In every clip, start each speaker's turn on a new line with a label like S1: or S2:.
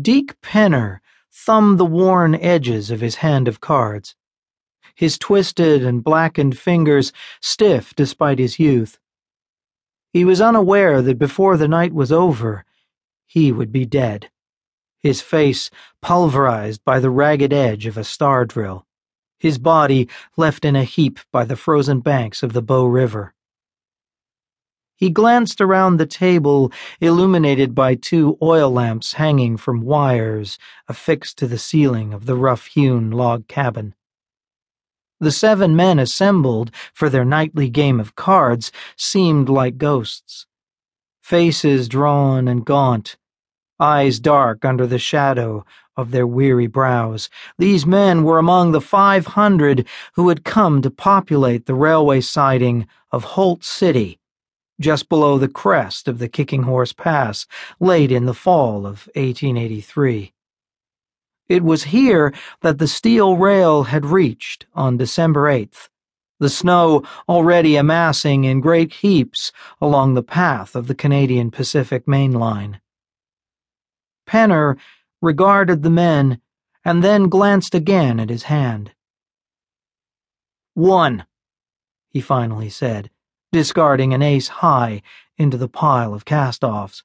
S1: Deek Penner thumbed the worn edges of his hand of cards, his twisted and blackened fingers stiff despite his youth. He was unaware that before the night was over, he would be dead, his face pulverized by the ragged edge of a star drill, his body left in a heap by the frozen banks of the Bow River. He glanced around the table, illuminated by two oil lamps hanging from wires affixed to the ceiling of the rough hewn log cabin. The seven men assembled for their nightly game of cards seemed like ghosts. Faces drawn and gaunt, eyes dark under the shadow of their weary brows. These men were among the 500 who had come to populate the railway siding of Holt City just below the crest of the Kicking Horse Pass, late in the fall of 1883. It was here that the steel rail had reached on December 8th, the snow already amassing in great heaps along the path of the Canadian Pacific Main Line. Penner regarded the men and then glanced again at his hand. One, he finally said discarding an ace high into the pile of cast-offs,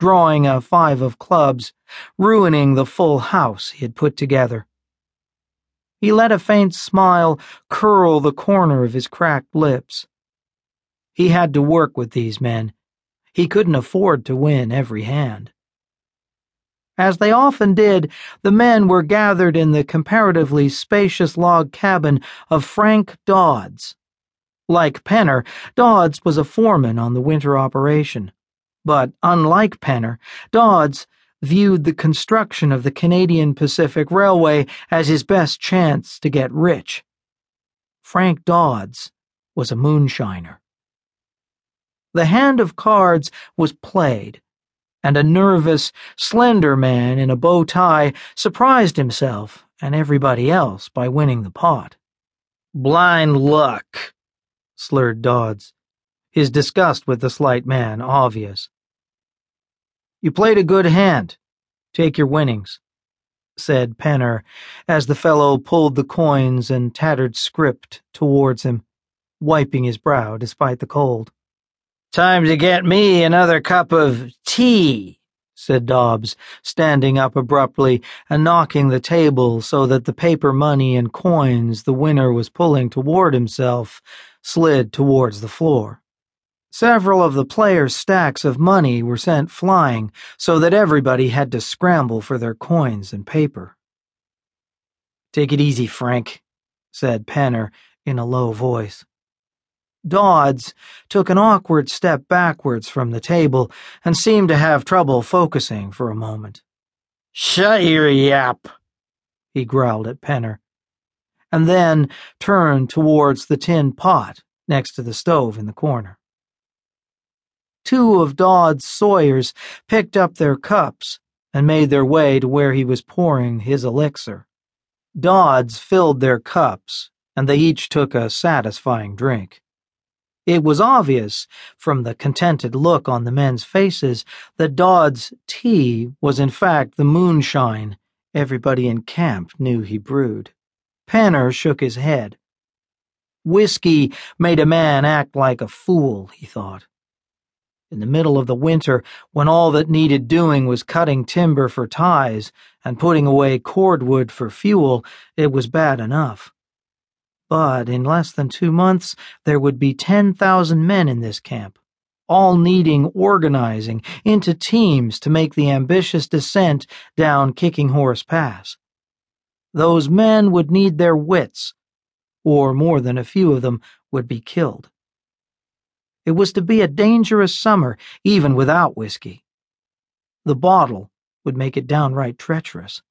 S1: drawing a five of clubs, ruining the full house he had put together. He let a faint smile curl the corner of his cracked lips. He had to work with these men. He couldn't afford to win every hand. As they often did, the men were gathered in the comparatively spacious log cabin of Frank Dodds, like Penner, Dodds was a foreman on the winter operation. But unlike Penner, Dodds viewed the construction of the Canadian Pacific Railway as his best chance to get rich. Frank Dodds was a moonshiner. The hand of cards was played, and a nervous, slender man in a bow tie surprised himself and everybody else by winning the pot. Blind luck, slurred Dodds, his disgust with the slight man obvious. You played a good hand. Take your winnings, said Penner, as the fellow pulled the coins and tattered script towards him, wiping his brow despite the cold. Time to get me another cup of tea, said Dodds, standing up abruptly and knocking the table so that the paper money and coins the winner was pulling toward himself slid towards the floor. Several of the players' stacks of money were sent flying so that everybody had to scramble for their coins and paper. Take it easy, Frank, said Penner in a low voice. Dodds took an awkward step backwards from the table and seemed to have trouble focusing for a moment. Shut your yap, he growled at Penner and then turned towards the tin pot next to the stove in the corner. Two of Dodd's sawyers picked up their cups and made their way to where he was pouring his elixir. Dodds filled their cups, and they each took a satisfying drink. It was obvious, from the contented look on the men's faces, that Dodd's tea was in fact the moonshine everybody in camp knew he brewed. Penner shook his head. Whiskey made a man act like a fool, he thought. In the middle of the winter, when all that needed doing was cutting timber for ties and putting away cordwood for fuel, it was bad enough. But in less than two months, there would be 10,000 men in this camp, all needing organizing into teams to make the ambitious descent down Kicking Horse Pass. Those men would need their wits, or more than a few of them would be killed. It was to be a dangerous summer, even without whiskey. The bottle would make it downright treacherous.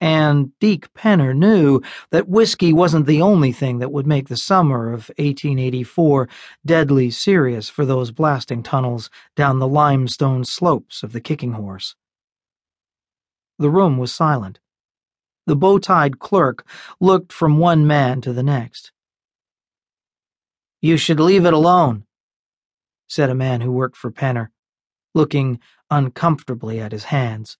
S1: And Deek Penner knew that whiskey wasn't the only thing that would make the summer of 1884 deadly serious for those blasting tunnels down the limestone slopes of the Kicking Horse. The room was silent. The bow-tied clerk looked from one man to the next. You should leave it alone, said a man who worked for Penner, looking uncomfortably at his hands.